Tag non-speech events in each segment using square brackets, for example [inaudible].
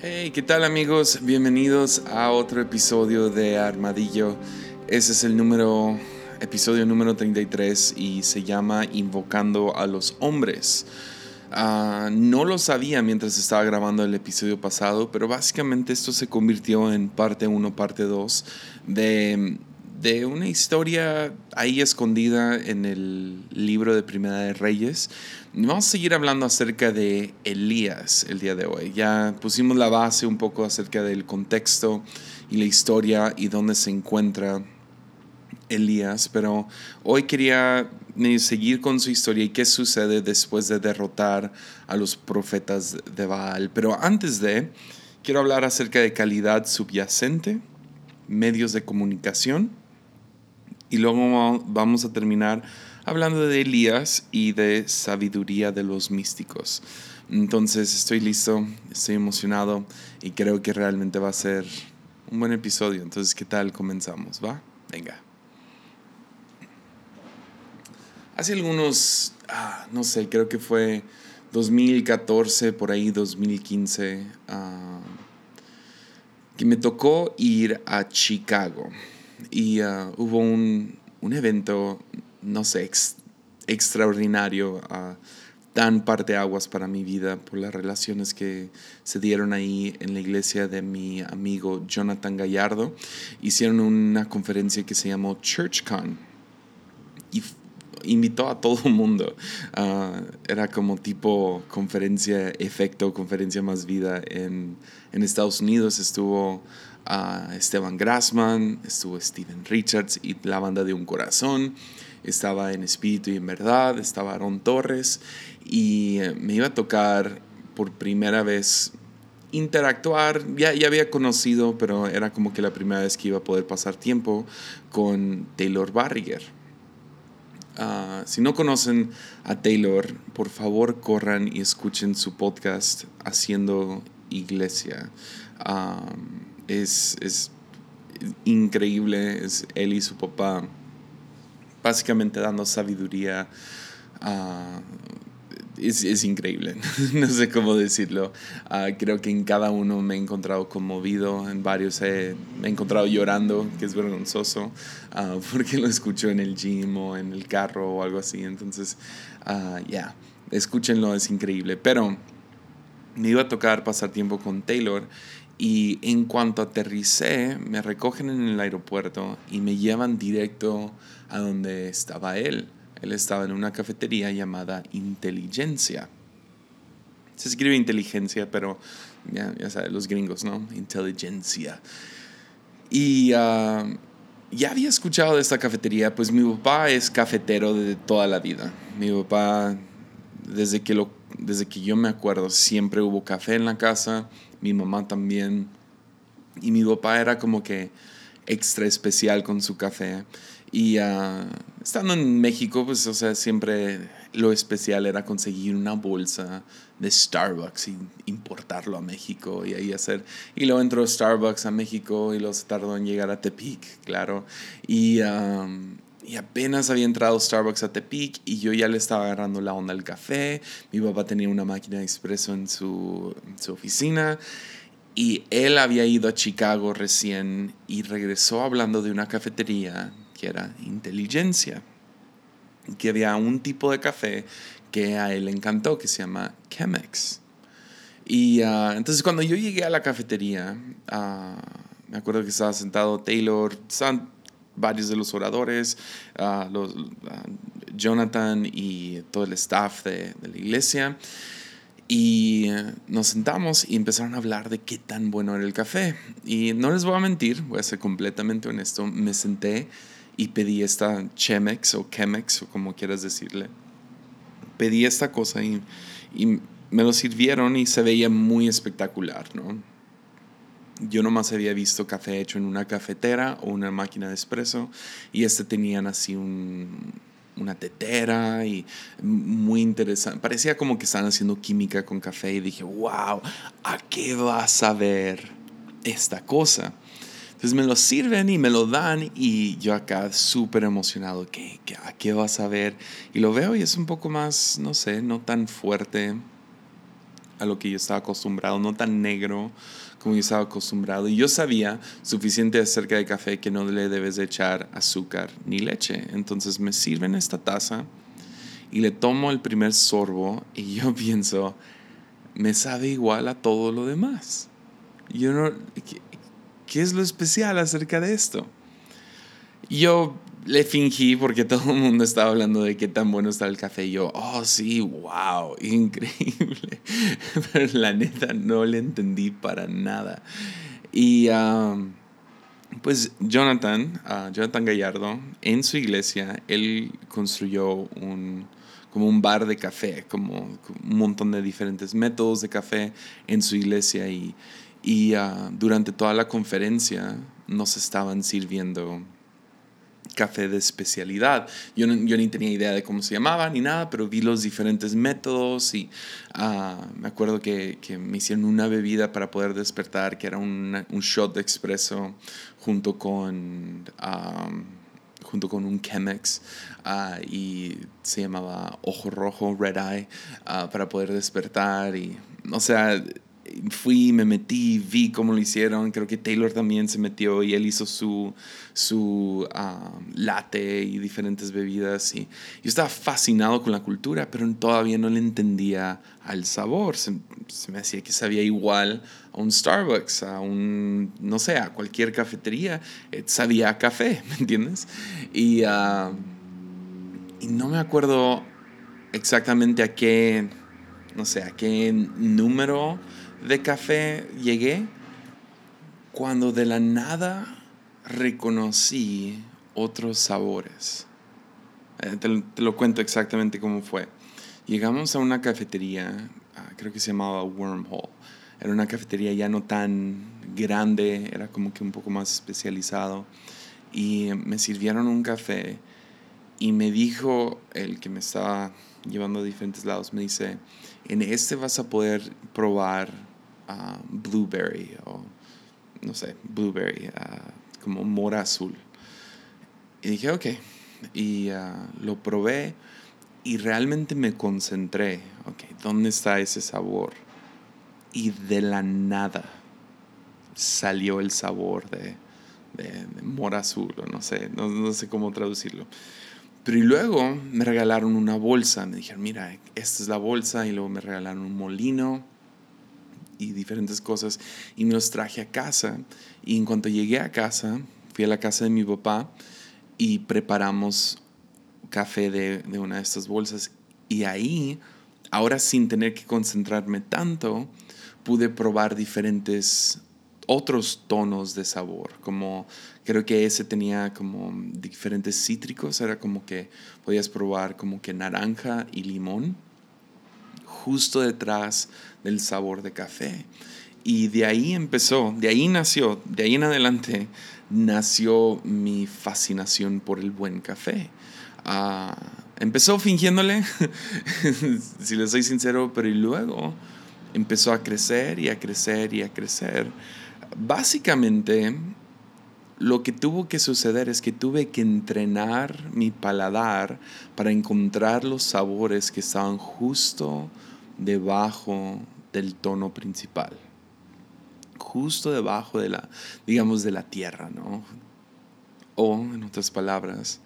Hey, ¿qué tal amigos? Bienvenidos a otro episodio de Armadillo. Ese es el número, episodio número 33 y se llama Invocando a los Hombres. Ah, no lo sabía mientras estaba grabando el episodio pasado, pero básicamente esto se convirtió en parte 1, parte 2 de de una historia ahí escondida en el libro de Primera de Reyes. Vamos a seguir hablando acerca de Elías el día de hoy. Ya pusimos la base un poco acerca del contexto y la historia y dónde se encuentra Elías, pero hoy quería eh, seguir con su historia y qué sucede después de derrotar a los profetas de Baal. Pero antes de, quiero hablar acerca de calidad subyacente, medios de comunicación y luego vamos a terminar hablando de Elías y de sabiduría de los místicos. Entonces estoy listo, estoy emocionado y creo que realmente va a ser un buen episodio. Entonces, ¿qué tal comenzamos? ¿Va? Venga. Hace algunos, ah, no sé, creo que fue 2014, por ahí 2015, ah, que me tocó ir a Chicago y uh, hubo un, un, evento, no sé, extraordinario, uh, tan aguas para mi vida por las relaciones que se dieron ahí en la iglesia de mi amigo Jonathan Gallardo. Hicieron una conferencia que se llamó ChurchCon y invitó a todo el mundo. Uh, era como tipo conferencia efecto, conferencia más vida en, en Estados Unidos. Estuvo Esteban Grassman, estuvo Steven Richards y la banda de Un Corazón, estaba en Espíritu y en Verdad, estaba Aaron Torres. Y eh, me iba a tocar por primera vez interactuar, ya, ya había conocido, pero era como que la primera vez que iba a poder pasar tiempo con Taylor Barriger. Ah, si no conocen a Taylor, por favor corran y escuchen su podcast Haciendo Iglesia es, increíble, es él y su papá básicamente dando sabiduría. es, increíble, [laughs] no sé cómo decirlo. Ah, creo que en cada uno me he encontrado conmovido, en varios me he encontrado llorando, que es vergonzoso, ah, [laughs] porque lo escucho en el gym o en el carro o algo así. Entonces, ya, escúchenlo, es increíble. Pero me iba a tocar pasar tiempo con Taylor y en cuanto aterricé, me recogen en el aeropuerto y me llevan directo a donde estaba él. Él estaba en una cafetería llamada Inteligencia. Se escribe inteligencia, pero ya, ya sabes, los gringos, ¿no? Inteligencia. Y ah, ya había escuchado de esta cafetería, pues mi papá es cafetero de toda la vida. Mi papá, desde que, lo, desde que yo me acuerdo, siempre hubo café en la casa mi mamá también. Y mi papá era como que extra especial con su café. Y uh, estando en México, pues, o sea, siempre lo especial era conseguir una bolsa de Starbucks y importarlo a México y ahí hacer. Y luego entró Starbucks a México y se tardó en llegar a Tepic, claro. Y, um, y apenas había entrado Starbucks a Tepic y yo ya le estaba agarrando la onda al café. Mi papá tenía una máquina de expreso en su, su oficina y él había ido a Chicago recién y regresó hablando de una cafetería que era Inteligencia, que había un tipo de café que a él le encantó, que se llama Chemex. Y uh, entonces cuando yo llegué a la cafetería, uh, me acuerdo que estaba sentado Taylor, estaban varios de los oradores, uh, los, Jonathan y todo el staff de, la iglesia. Y nos sentamos y empezaron a hablar de qué tan bueno era el café. Y no les voy a mentir, voy a ser completamente honesto, me senté y pedí esta Chemex o Chemex o como quieras decirle. Pedí esta cosa y, y me lo sirvieron y se veía muy espectacular, ¿no? Yo nomás había visto café hecho en una cafetera o una máquina de espresso y este tenían así un, una tetera y muy interesante. Parecía como que estaban haciendo química con café y dije, wow, ¿a qué va a saber esta cosa? Entonces me lo sirven y me lo dan y yo acá súper emocionado, ¿qué, qué, a qué va a saber? Y lo veo y es un poco más, no sé, no tan fuerte. a lo que yo estaba acostumbrado, no tan negro como yo estaba acostumbrado. Y yo sabía suficiente acerca del café que no le debes de echar azúcar ni leche. Entonces me sirven esta taza y le tomo el primer sorbo y yo [laughs] pienso, me sabe igual a todo lo demás. Yo no, ¿qué, qué es lo especial acerca de esto? Yo le fingí porque todo el mundo estaba hablando de qué tan bueno está el café. Y yo, oh sí, wow, increíble. [laughs] Pero la neta no le entendí para nada. Y pues Jonathan, uh, Jonathan Gallardo, en su iglesia, él construyó un, como un bar de café, como un montón de diferentes métodos de café en su iglesia. Y, y uh, durante toda la conferencia nos estaban sirviendo café de especialidad. Yo, yo ni tenía idea de cómo se llamaba ni nada, pero vi los diferentes métodos y uh, me acuerdo que, que, me hicieron una bebida para poder despertar, que era un shot de expreso junto con... Um, junto con un Chemex uh, y se llamaba Ojo Rojo, Red Eye, uh, para poder despertar y, o sea, fui, me metí, vi cómo lo hicieron. Creo que Taylor también se metió y él hizo su, su um, latte y diferentes bebidas. Y yo estaba fascinado con la cultura, pero todavía no le entendía al sabor. Se, me hacía que sabía igual a un Starbucks, a un, no sé, a cualquier cafetería. Eh, sabía a café, [laughs] ¿me entiendes? Y, uh, y no me acuerdo exactamente a qué, no sé, a qué número de café llegué cuando de la nada reconocí otros sabores. Eh, te, lo cuento exactamente cómo fue. Llegamos a una cafetería, ah, creo que se llamaba Wormhole. Era una cafetería ya no tan grande, era como que un poco más especializado. Y me sirvieron un café y me dijo el que me estaba llevando a diferentes lados, me dice, en este vas a poder probar blueberry o no sé, blueberry, como mora azul. Y dije, ok. Y uh, lo probé y realmente me concentré, ok, ¿dónde está ese sabor? Y de la nada salió el sabor de, de, mora azul, o no sé, no, no sé cómo traducirlo. Pero y luego me regalaron una bolsa, me dijeron, mira, esta es la bolsa, y luego me regalaron un molino y diferentes cosas y me los traje a casa. Y en cuanto llegué a casa, fui a la casa de mi papá y preparamos café de, de una de estas bolsas. Y ahí, ahora sin tener que concentrarme tanto, pude probar diferentes otros tonos de sabor, como creo que ese tenía como diferentes cítricos, era como que podías probar como que naranja y limón justo detrás del sabor de café. Y de ahí empezó, de ahí nació, de ahí en adelante nació mi fascinación por el buen café. Uh, empezó fingiéndole, [laughs] si le soy sincero, pero luego empezó a crecer y a crecer y a crecer. Básicamente, lo que tuvo que suceder es que tuve que entrenar mi paladar para encontrar los sabores que estaban justo debajo del tono principal, justo debajo de la, digamos, de la tierra, ¿no? O, en otras palabras,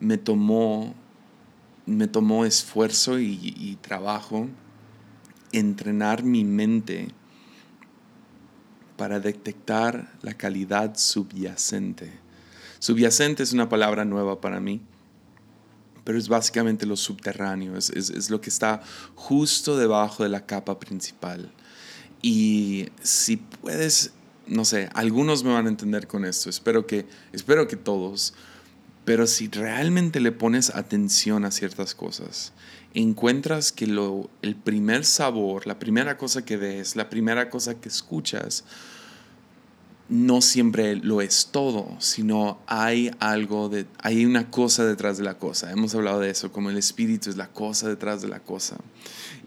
me tomó, me tomó esfuerzo y, y trabajo entrenar mi mente para detectar la calidad subyacente. Subyacente es una palabra nueva para mí pero es básicamente lo subterráneo, es, es, es, lo que está justo debajo de la capa principal. Y si puedes, no sé, algunos me van a entender con esto, espero que, espero que todos, pero si realmente le pones atención a ciertas cosas, encuentras que lo, el primer sabor, la primera cosa que ves, la primera cosa que escuchas, no siempre lo es todo, sino hay algo de, hay una cosa detrás de la cosa. Hemos hablado de eso, como el espíritu es la cosa detrás de la cosa.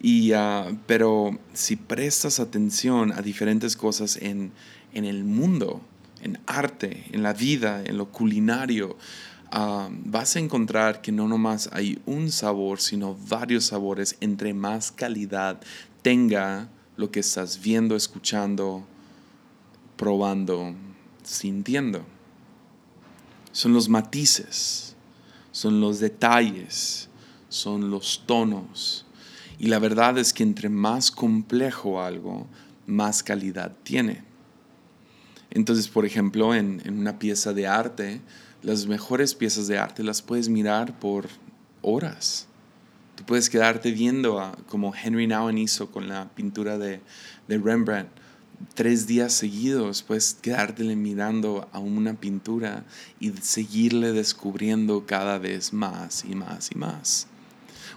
Y, uh, pero si prestas atención a diferentes cosas en, en, el mundo, en arte, en la vida, en lo culinario, uh, vas a encontrar que no nomás hay un sabor, sino varios sabores. Entre más calidad tenga lo que estás viendo, escuchando, probando, sintiendo. Son los matices, son los detalles, son los tonos. Y la verdad es que entre más complejo algo, más calidad tiene. Entonces, por ejemplo, en, una pieza de arte, las mejores piezas de arte las puedes mirar por horas. Tú puedes quedarte viendo como Henry Nouwen hizo con la pintura de, de Rembrandt tres días seguidos, puedes quedarte mirando a una pintura y seguirle descubriendo cada vez más y más y más.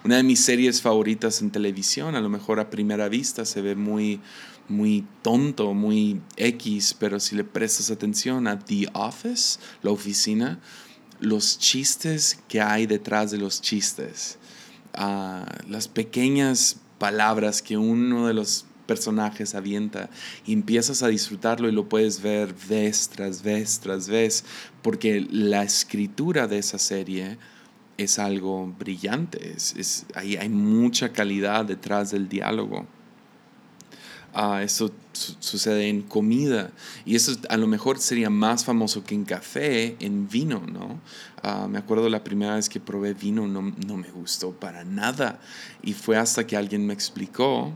Una de mis series favoritas en televisión, a lo mejor a primera vista se ve muy, muy tonto, muy X, pero si le prestas atención a The Office, la oficina, los chistes que hay detrás de los chistes, uh, las pequeñas palabras que uno de los personajes avienta y empiezas a disfrutarlo y lo puedes ver vez tras vez tras vez, porque la escritura de esa serie es algo brillante, es, hay, hay mucha calidad detrás del diálogo. Uh, eso sucede en comida y eso a lo mejor sería más famoso que en café, en vino, ¿no? Ah, me acuerdo la primera vez que probé vino no, no me gustó para nada y fue hasta que alguien me explicó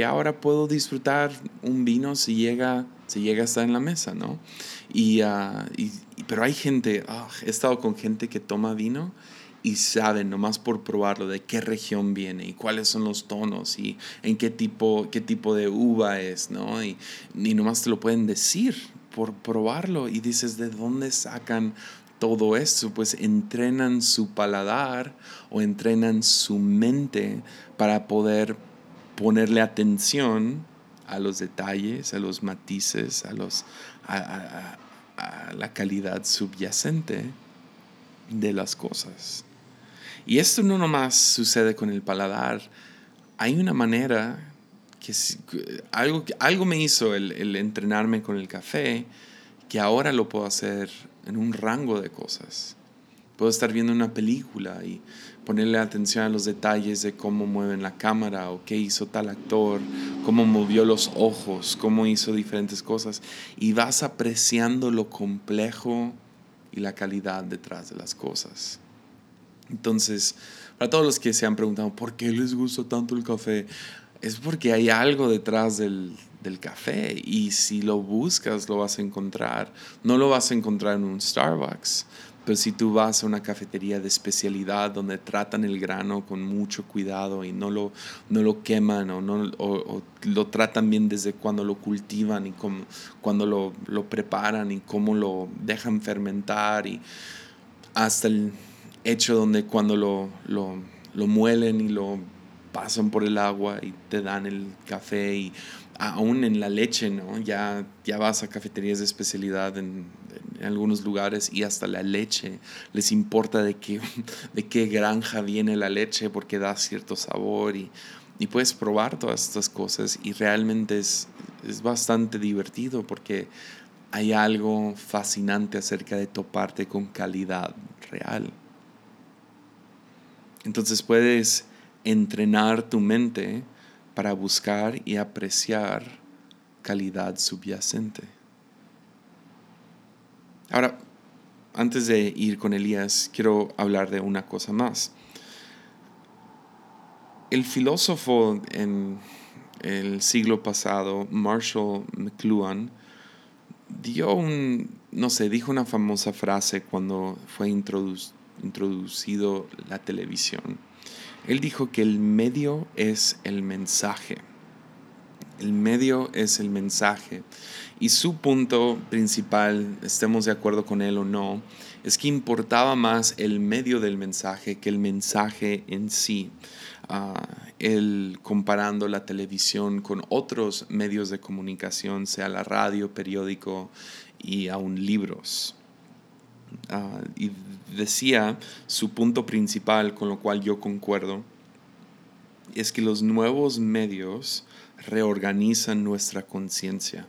que ahora puedo disfrutar un vino si llega, si llega a estar en la mesa, ¿no? Y, uh, y pero hay gente, ah, he estado con gente que toma vino y saben nomás por probarlo de qué región viene y cuáles son los tonos y en qué tipo, qué tipo de uva es, ¿no? Y, y nomás te lo pueden decir por probarlo y dices, ¿de dónde sacan todo esto? Pues entrenan su paladar o entrenan su mente para poder ponerle atención a los detalles, a los matices, a, los, a, la calidad subyacente de las cosas. Y esto no nomás sucede con el paladar, hay una manera que algo, algo me hizo el, el entrenarme con el café que ahora lo puedo hacer en un rango de cosas. Puedo estar viendo una película y ponerle atención a los detalles de cómo mueven la cámara o qué hizo tal actor, cómo movió los ojos, cómo hizo diferentes cosas. Y vas apreciando lo complejo y la calidad detrás de las cosas. Entonces, para todos los que se han preguntado, ¿por qué les gusta tanto el café? Es porque hay algo detrás del, del café y si lo buscas lo vas a encontrar. No lo vas a encontrar en un Starbucks, pero si tú vas a una cafetería de especialidad donde tratan el grano con mucho cuidado y no lo, no lo queman o, no, lo tratan bien desde cuando lo cultivan y cómo, cuando lo, lo preparan y cómo lo dejan fermentar y hasta el hecho donde cuando lo, lo, lo muelen y lo pasan por el agua y te dan el café y aún en la leche, ¿no? Ya, ya vas a cafeterías de especialidad en, en, algunos lugares y hasta la leche les importa de qué, [laughs] de qué granja viene la leche porque da cierto sabor y, y puedes probar todas estas cosas y realmente es, es bastante divertido porque hay algo fascinante acerca de toparte con calidad real. Entonces puedes entrenar tu mente para buscar y apreciar calidad subyacente. Ahora, antes de ir con Elías, quiero hablar de una cosa más. El filósofo en el siglo pasado, Marshall McLuhan, dio un, no sé, dijo una famosa frase cuando fue introducido la televisión él dijo que el medio es el mensaje. El medio es el mensaje. Y su punto principal, estemos de acuerdo con él o no, es que importaba más el medio del mensaje que el mensaje en sí. Ah, él comparando la televisión con otros medios de comunicación, sea la radio, periódico y aún libros. Ah, y decía su punto principal, con lo cual yo concuerdo, es que los nuevos medios reorganizan nuestra conciencia.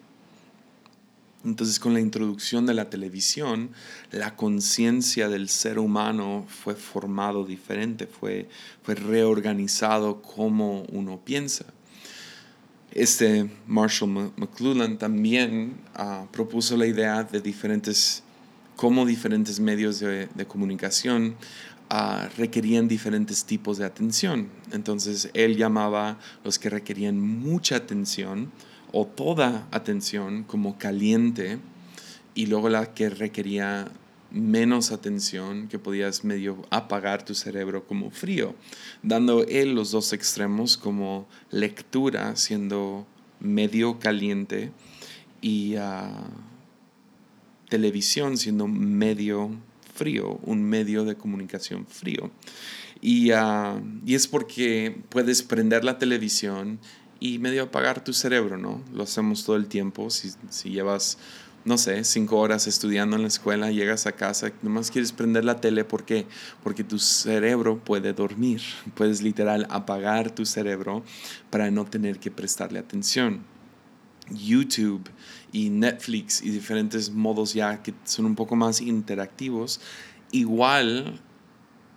Entonces con la introducción de la televisión, la conciencia del ser humano fue formado diferente, fue, fue reorganizado como uno piensa. Este Marshall McLuhan también ah, propuso la idea de diferentes, cómo diferentes medios de, comunicación requerían diferentes tipos de atención. Entonces él llamaba los que requerían mucha atención o toda atención como caliente y luego la que requería menos atención, que podías medio apagar tu cerebro como frío, dando él los dos extremos como lectura siendo medio caliente y ah, televisión siendo medio frío, un medio de comunicación frío. Y, ah, y es porque puedes prender la televisión y medio apagar tu cerebro, ¿no? Lo hacemos todo el tiempo. Si, si llevas no sé, cinco horas estudiando en la escuela, llegas a casa, nomás quieres prender la tele, ¿por qué? Porque tu cerebro puede dormir, [laughs] puedes literal apagar tu cerebro para no tener que prestarle atención. YouTube y Netflix y diferentes modos ya que son un poco más interactivos, igual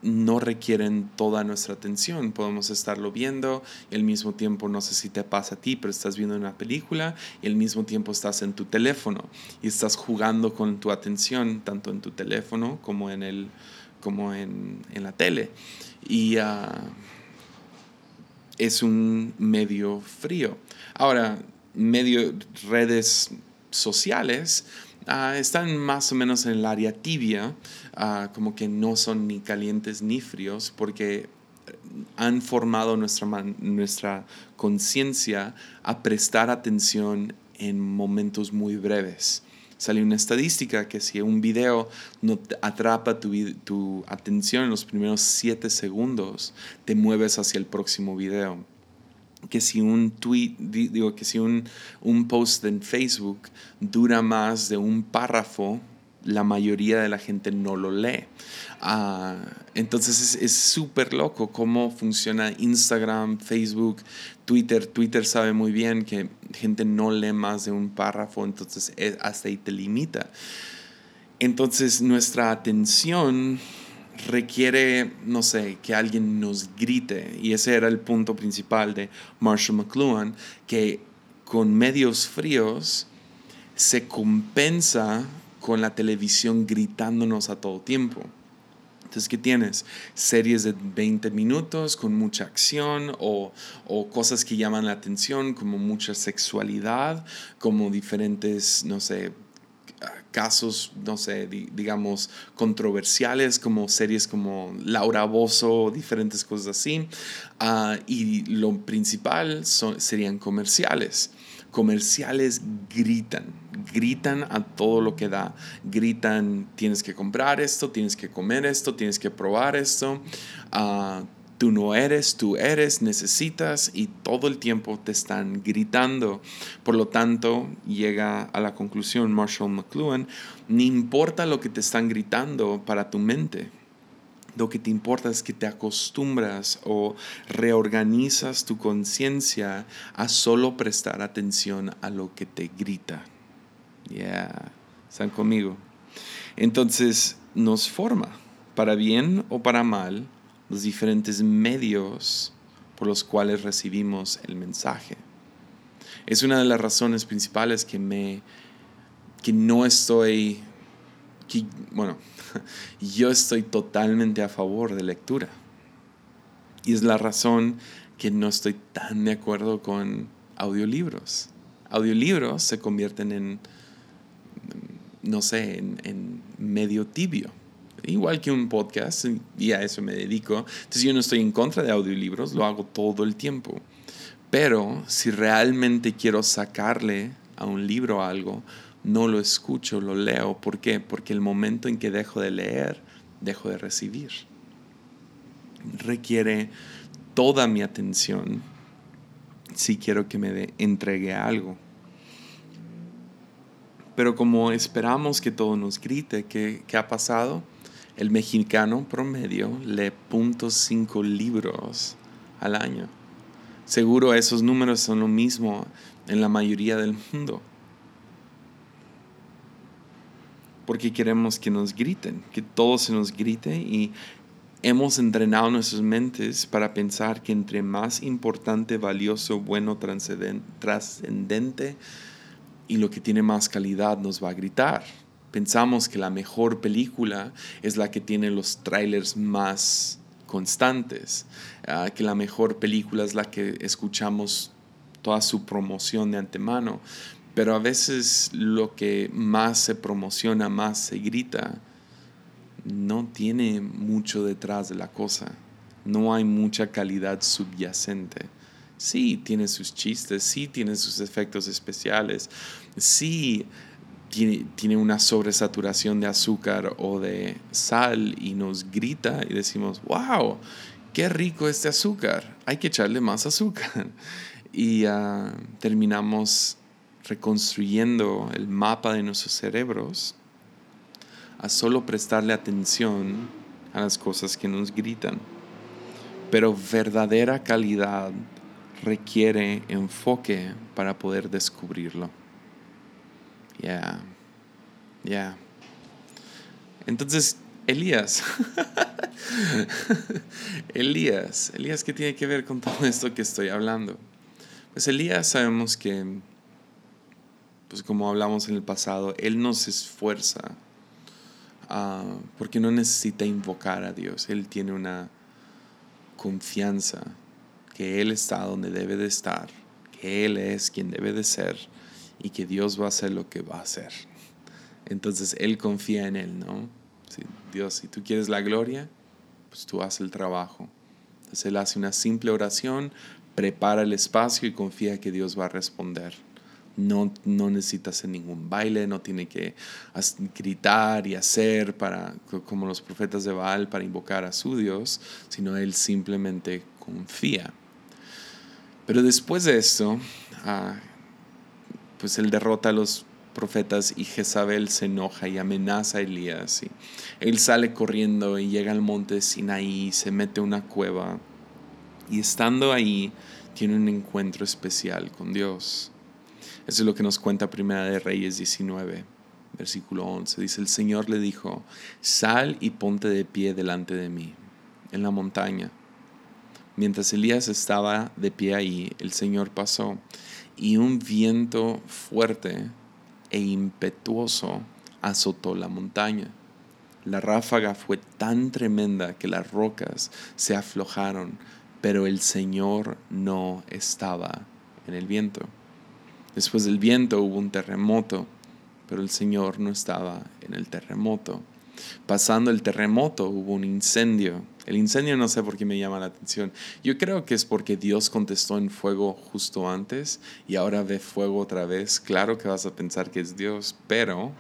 no requieren toda nuestra atención. Podemos estarlo viendo y al mismo tiempo, no sé si te pasa a ti, pero estás viendo una película y al mismo tiempo estás en tu teléfono y estás jugando con tu atención, tanto en tu teléfono como en, el, como en, la tele. Y ah, es un medio frío. Ahora, medio redes sociales Ah, están más o menos en el área tibia, ah, como que no son ni calientes ni fríos, porque han formado nuestra, nuestra conciencia a prestar atención en momentos muy breves. Sale una estadística que si un video no atrapa tu, tu atención en los primeros 7 segundos, te mueves hacia el próximo video que si un tweet, digo que si un, un post en Facebook dura más de un párrafo, la mayoría de la gente no lo lee. Ah, entonces es súper loco cómo funciona Instagram, Facebook, Twitter. Twitter sabe muy bien que gente no lee más de un párrafo, entonces eh, hasta ahí te limita. Entonces nuestra atención requiere, no sé, que alguien nos grite. Y ese era el punto principal de Marshall McLuhan, que con medios fríos se compensa con la televisión gritándonos a todo tiempo. Entonces, ¿qué tienes? Series de 20 minutos con mucha acción o, o, cosas que llaman la atención, como mucha sexualidad, como diferentes, no sé, casos, no sé, digamos, controversiales como series como Laura Bozo, diferentes cosas así. Ah, y lo principal son, serían comerciales. Comerciales gritan, gritan a todo lo que da. Gritan, tienes que comprar esto, tienes que comer esto, tienes que probar esto. Uh, tú no eres, tú eres, necesitas y todo el tiempo te están gritando. Por lo tanto, llega a la conclusión Marshall McLuhan, ni importa lo que te están gritando para tu mente. Lo que te importa es que te acostumbras o reorganizas tu conciencia a solo prestar atención a lo que te grita. Ya, están conmigo. Entonces nos forma, para bien o para mal, los diferentes medios por los cuales recibimos el mensaje. Es una de las razones principales que me que no estoy que, bueno, [laughs] yo estoy totalmente a favor de lectura. Y es la razón que no estoy tan de acuerdo con audiolibros. Audiolibros se convierten en, no sé, en, en medio tibio igual que un podcast, y a eso me dedico. Entonces yo no estoy en contra de audiolibros, lo hago todo el tiempo. Pero si realmente quiero sacarle a un libro algo, no lo escucho, lo leo. ¿Por qué? Porque el momento en que dejo de leer, dejo de recibir. Requiere toda mi atención si quiero que me entregue algo. Pero como esperamos que todo nos grite, ¿qué, qué ha pasado? El mexicano promedio lee .5 libros al año. Seguro esos números son lo mismo en la mayoría del mundo. Porque queremos que nos griten, que todo se nos grite y hemos entrenado nuestras mentes para pensar que entre más importante, valioso, bueno, trascendente y lo que tiene más calidad nos va a gritar. Pensamos que la mejor película es la que tiene los trailers más constantes, ah, que la mejor película es la que escuchamos toda su promoción de antemano, pero a veces lo que más se promociona, más se grita, no tiene mucho detrás de la cosa. No hay mucha calidad subyacente. Sí, tiene sus chistes, sí tiene sus efectos especiales, sí tiene, tiene, una sobresaturación de azúcar o de sal y nos grita y decimos, wow, qué rico este azúcar, hay que echarle más azúcar. [laughs] Y ah, terminamos reconstruyendo el mapa de nuestros cerebros a solo prestarle atención a las cosas que nos gritan. Pero verdadera calidad requiere enfoque para poder descubrirlo. Ya, ya. Entonces, Elías, [laughs] Elías, Elías, ¿qué tiene que ver con todo esto que estoy hablando? Pues Elías sabemos que, pues como hablamos en el pasado, él no se esfuerza Ah, porque no necesita invocar a Dios. Él tiene una confianza que Él está donde debe de estar, que Él es quien debe de ser y que Dios va a hacer lo que va a hacer. Entonces Él confía en Él, ¿no? Dios, si tú quieres la gloria, pues tú haces el trabajo. Entonces Él hace una simple oración, prepara el espacio y confía que Dios va a responder. No, no necesita hacer ningún baile, no tiene que gritar y hacer para, como los profetas de Baal para invocar a su Dios, sino él simplemente confía. Pero después de esto, ah, pues él derrota a los profetas y Jezabel se enoja y amenaza a Elías. Y él sale corriendo y llega al monte de Sinaí, se mete a una cueva y estando ahí tiene un encuentro especial con Dios. Eso es lo que nos cuenta Primera de Reyes 19, versículo 11. Dice, el Señor le dijo, sal y ponte de pie delante de mí, en la montaña. Mientras Elías estaba de pie ahí, el Señor pasó y un viento fuerte e impetuoso azotó la montaña. La ráfaga fue tan tremenda que las rocas se aflojaron, pero el Señor no estaba en el viento. Después del viento hubo un terremoto, pero el Señor no estaba en el terremoto. Pasando el terremoto hubo un incendio. El incendio no sé por qué me llama la atención. Yo creo que es porque Dios contestó en fuego justo antes y ahora ve fuego otra vez. Claro que vas a pensar que es Dios, pero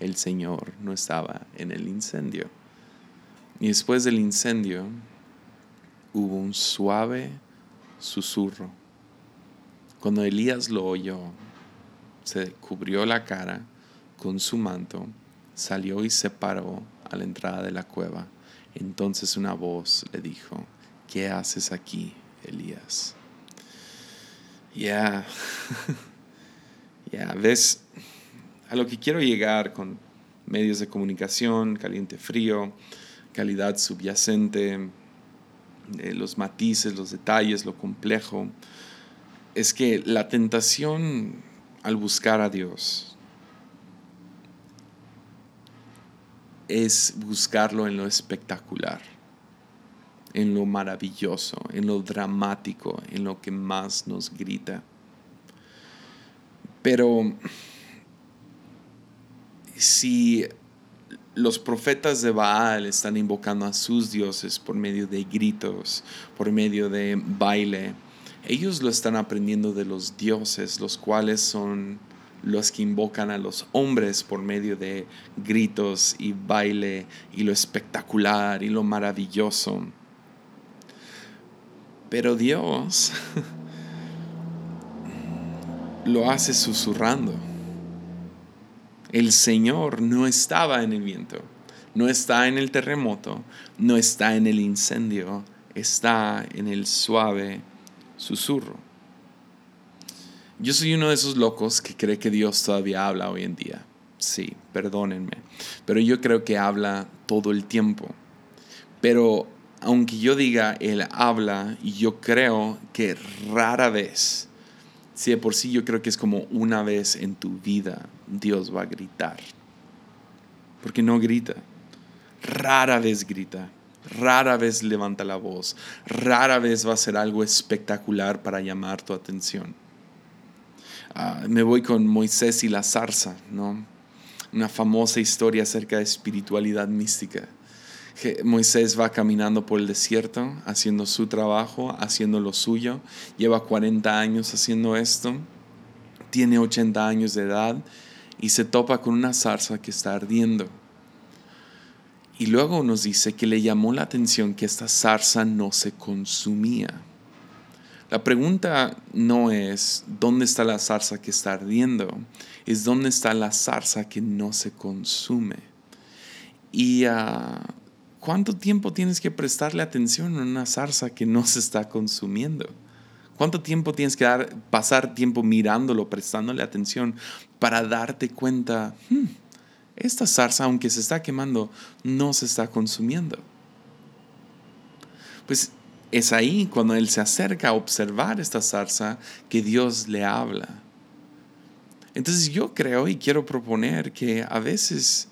el Señor no estaba en el incendio. Y después del incendio hubo un suave susurro cuando Elías lo oyó, se cubrió la cara con su manto, salió y se paró a la entrada de la cueva. Entonces una voz le dijo, ¿qué haces aquí, Elías? Ya, [laughs] ya, ves, a lo que quiero llegar con medios de comunicación, caliente frío, calidad subyacente, eh, los matices, los detalles, lo complejo es que la tentación al buscar a Dios es buscarlo en lo espectacular, en lo maravilloso, en lo dramático, en lo que más nos grita. Pero si los profetas de Baal están invocando a sus dioses por medio de gritos, por medio de baile, ellos lo están aprendiendo de los dioses, los cuales son los que invocan a los hombres por medio de gritos y baile y lo espectacular y lo maravilloso. Pero Dios lo hace susurrando. El Señor no estaba en el viento, no está en el terremoto, no está en el incendio, está en el suave susurro. Yo soy uno de esos locos que cree que Dios todavía habla hoy en día. Sí, perdónenme. Pero yo creo que habla todo el tiempo. Pero aunque yo diga Él habla, yo creo que rara vez, si de por sí yo creo que es como una vez en tu vida, Dios va a gritar. Porque no grita. Rara vez grita. Rara vez levanta la voz. Rara vez va a ser algo espectacular para llamar tu atención. Ah, me voy con Moisés y la zarza, ¿no? Una famosa historia acerca de espiritualidad mística. Moisés va caminando por el desierto, haciendo su trabajo, haciendo lo suyo. Lleva 40 años haciendo esto. Tiene 80 años de edad y se topa con una zarza que está ardiendo. Y luego nos dice que le llamó la atención que esta zarza no se consumía. La pregunta no es dónde está la zarza que está ardiendo, es dónde está la zarza que no se consume. Y uh, cuánto tiempo tienes que prestarle atención a una zarza que no se está consumiendo. ¿Cuánto tiempo tienes que dar, pasar tiempo mirándolo, prestándole atención para darte cuenta, hmm, esta zarza, aunque se está quemando, no se está consumiendo? Pues es ahí cuando él se acerca a observar esta zarza que Dios le habla. Entonces yo creo y quiero proponer que a veces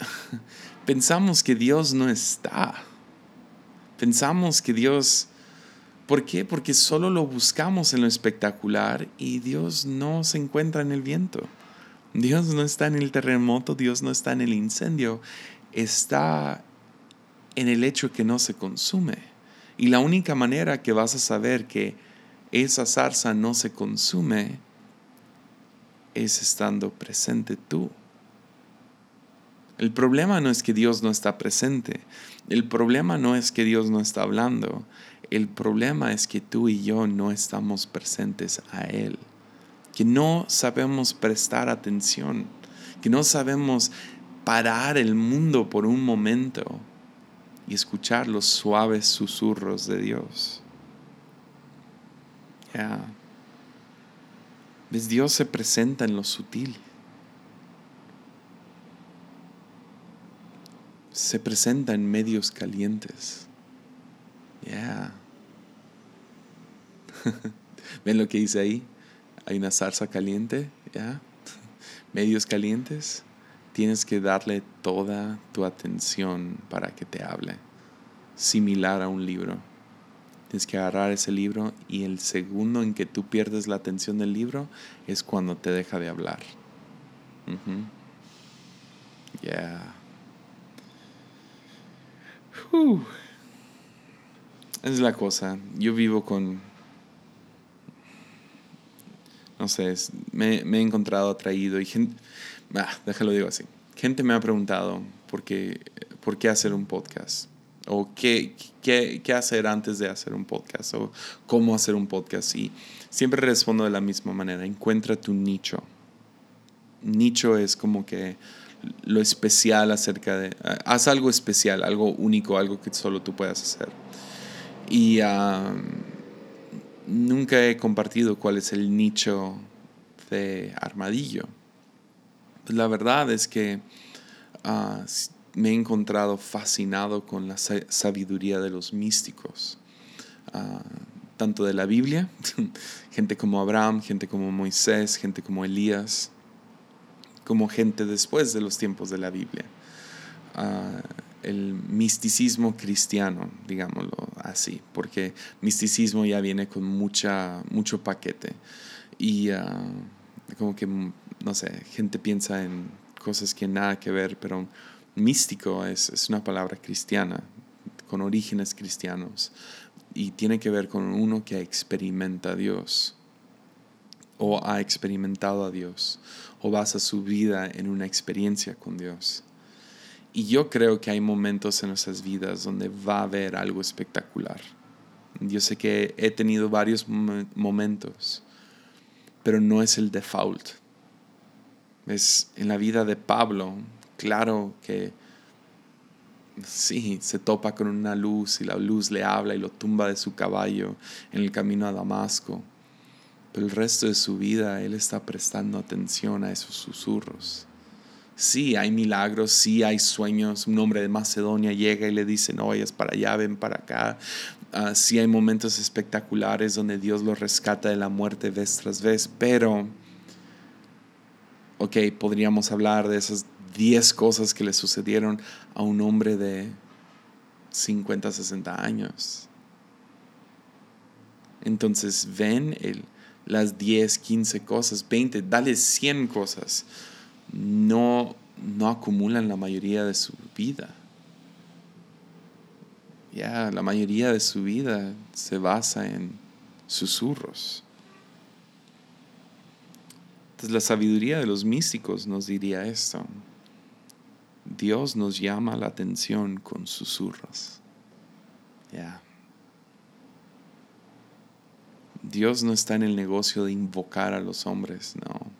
[laughs] pensamos que Dios no está. Pensamos que Dios... ¿Por qué? Porque solo lo buscamos en lo espectacular y Dios no se encuentra en el viento. Dios no está en el terremoto, Dios no está en el incendio, está en el hecho que no se consume. Y la única manera que vas a saber que esa zarza no se consume es estando presente tú. El problema no es que Dios no está presente. El problema no es que Dios no está hablando. El problema es que tú y yo no estamos presentes a Él. Que no sabemos prestar atención. Que no sabemos parar el mundo por un momento y escuchar los suaves susurros de Dios. Ya. Dios se presenta en lo sutil. Se presenta en medios calientes. Ya. [laughs] ¿Ven lo que dice ahí? Hay una zarza caliente, ¿ya? [laughs] Medios calientes tienes que darle toda tu atención para que te hable, similar a un libro. Tienes que agarrar ese libro y el segundo en que tú pierdes la atención del libro es cuando te deja de hablar. Ya. Es la cosa. Yo vivo con. No sé, me, he encontrado atraído y gente ah, déjalo digo así. Gente me ha preguntado por qué, por qué hacer un podcast. O qué, qué, qué, hacer antes de hacer un podcast. O cómo hacer un podcast. Y siempre respondo de la misma manera. Encuentra tu nicho. Nicho es como que lo especial acerca de... Haz algo especial, algo único, algo que solo tú puedas hacer. Y nunca he compartido cuál es el nicho de armadillo la verdad es que ah, me he encontrado fascinado con la sabiduría de los místicos, ah, tanto de la Biblia, [laughs] gente como Abraham, gente como Moisés, gente como Elías, como gente después de los tiempos de la Biblia. Ah, el misticismo cristiano, digámoslo así, porque misticismo ya viene con mucha, mucho paquete y como que no sé, gente piensa en cosas que nada que ver, pero místico es, es una palabra cristiana, con orígenes cristianos, y tiene que ver con uno que experimenta a Dios, o ha experimentado a Dios, o basa su vida en una experiencia con Dios. Y yo creo que hay momentos en nuestras vidas donde va a haber algo espectacular. Yo sé que he tenido varios momentos, pero no es el default es en la vida de Pablo, claro que sí, se topa con una luz y la luz le habla y lo tumba de su caballo en el camino a Damasco. Pero el resto de su vida él está prestando atención a esos susurros, Sí, hay milagros, sí hay sueños. Un hombre de Macedonia llega y le dice, no vayas para allá, ven para acá. Uh, sí hay momentos espectaculares donde Dios lo rescata de la muerte vez tras vez, pero, ok, podríamos hablar de esas 10 cosas que le sucedieron a un hombre de 50, 60 años. Entonces ven el, las 10, 15 cosas, 20, dale 100 cosas. No, no acumulan la mayoría de su vida. Ya, la mayoría de su vida se basa en susurros. Entonces la sabiduría de los místicos nos diría esto. Dios nos llama la atención con susurros. Ya. Dios no está en el negocio de invocar a los hombres, no.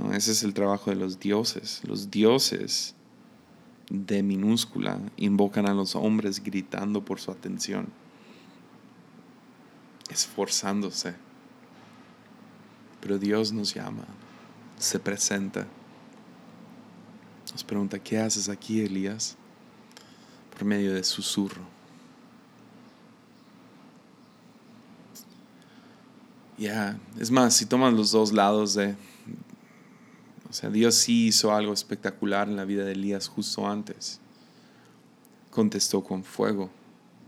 No, ese es el trabajo de los dioses. Los dioses de minúscula invocan a los hombres gritando por su atención, esforzándose. Pero Dios nos llama, se presenta. Nos pregunta, ¿qué haces aquí, Elías? Por medio de susurro. Ya, es más, si tomas los dos lados de, o sea, Dios sí hizo algo espectacular en la vida de Elías justo antes. Contestó con fuego.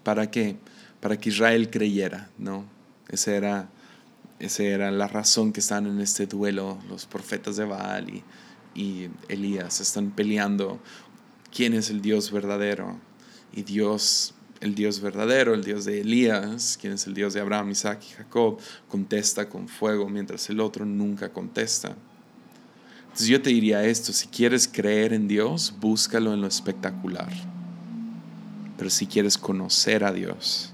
¿Para qué? Para que Israel creyera, ¿no? Esa era, esa era la razón que están en este duelo los profetas de Baal y, y Elías. Están peleando quién es el Dios verdadero. Y Dios el Dios verdadero, el Dios de Elías, quien es el Dios de Abraham, Isaac y Jacob, contesta con fuego, mientras el otro nunca contesta. Entonces yo te diría esto, si quieres creer en Dios, búscalo en lo espectacular. Pero si quieres conocer a Dios,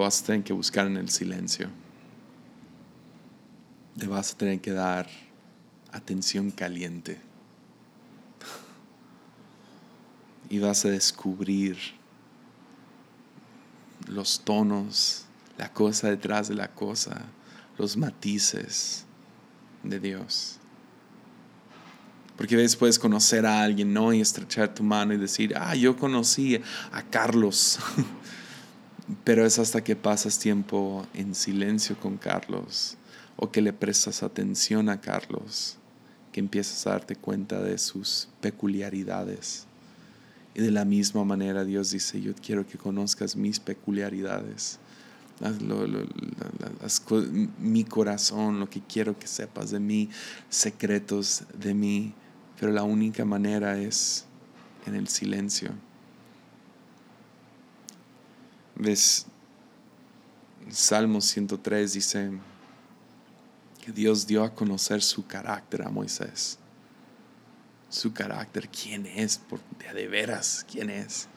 vas a tener que buscar en el silencio. Le vas a tener que dar atención caliente. [laughs] y vas a descubrir los tonos, la cosa detrás de la cosa, los matices de Dios. Porque ves, puedes conocer a alguien, ¿no? Y estrechar tu mano y decir, ah, yo conocí a Carlos. [laughs] Pero es hasta que pasas tiempo en silencio con Carlos o que le prestas atención a Carlos que empiezas a darte cuenta de sus peculiaridades. Y de la misma manera Dios dice, yo quiero que conozcas mis peculiaridades, mi corazón, lo que quiero que sepas de mí, secretos de mí, pero la única manera es en el silencio. ¿Ves? Salmo 103 dice que Dios dio a conocer su carácter a Moisés su carácter, quién es, por, de, veras, quién es.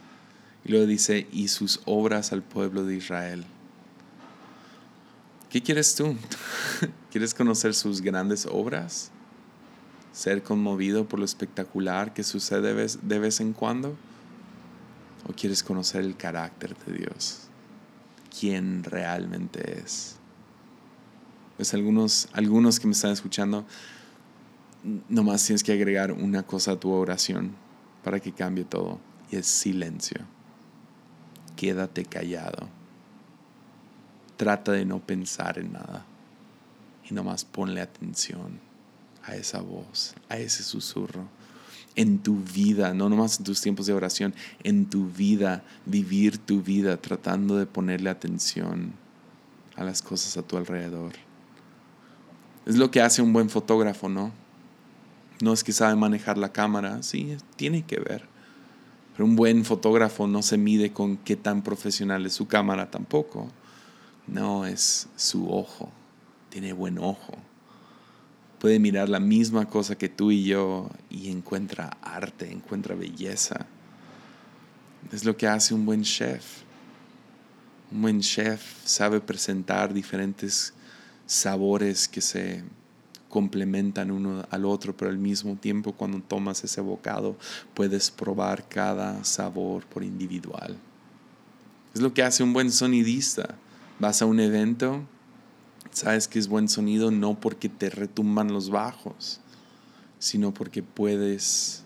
Y luego dice, y sus obras al pueblo de Israel. ¿Qué quieres tú? [laughs] ¿Quieres conocer sus grandes obras? ¿Ser conmovido por lo espectacular que sucede de vez en cuando? ¿O quieres conocer el carácter de Dios? ¿Quién realmente es? Pues algunos, algunos que me están escuchando nomás tienes que agregar una cosa a tu oración para que cambie todo. Y es silencio. Quédate callado. Trata de no pensar en nada. Y nomás ponle atención a esa voz, a ese susurro. En tu vida, no nomás en tus tiempos de oración, en tu vida, vivir tu vida tratando de ponerle atención a las cosas a tu alrededor. Es lo que hace un buen fotógrafo, ¿no? No es que sabe manejar la cámara, sí, tiene que ver. Pero un buen fotógrafo no se mide con qué tan profesional es su cámara tampoco. No, es su ojo. Tiene buen ojo. Puede mirar la misma cosa que tú y yo y encuentra arte, encuentra belleza. Es lo que hace un buen chef. Un buen chef sabe presentar diferentes sabores que se complementan uno al otro, pero al mismo tiempo cuando tomas ese bocado puedes probar cada sabor por individual. Es lo que hace un buen sonidista. Vas a un evento Sabes que es buen sonido no porque te retumban los bajos, sino porque puedes,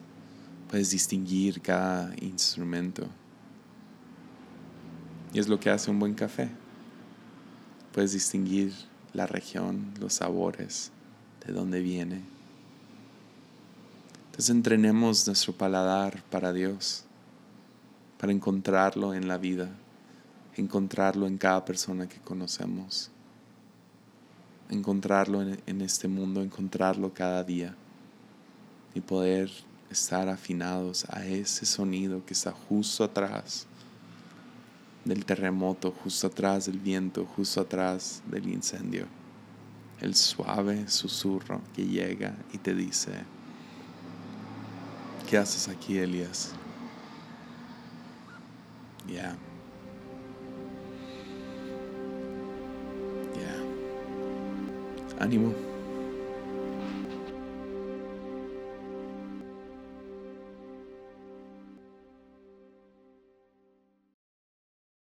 puedes distinguir cada instrumento. Y es lo que hace un buen café. Puedes distinguir la región, los sabores, de dónde viene. Entonces entrenemos nuestro paladar para Dios, para encontrarlo en la vida, encontrarlo en cada persona que conocemos, encontrarlo en, este mundo, encontrarlo cada día y poder estar afinados a ese sonido que está justo atrás del terremoto, justo atrás del viento, justo atrás del incendio. El suave susurro que llega y te dice, ¿qué haces aquí, Elías? Ya. Ánimo.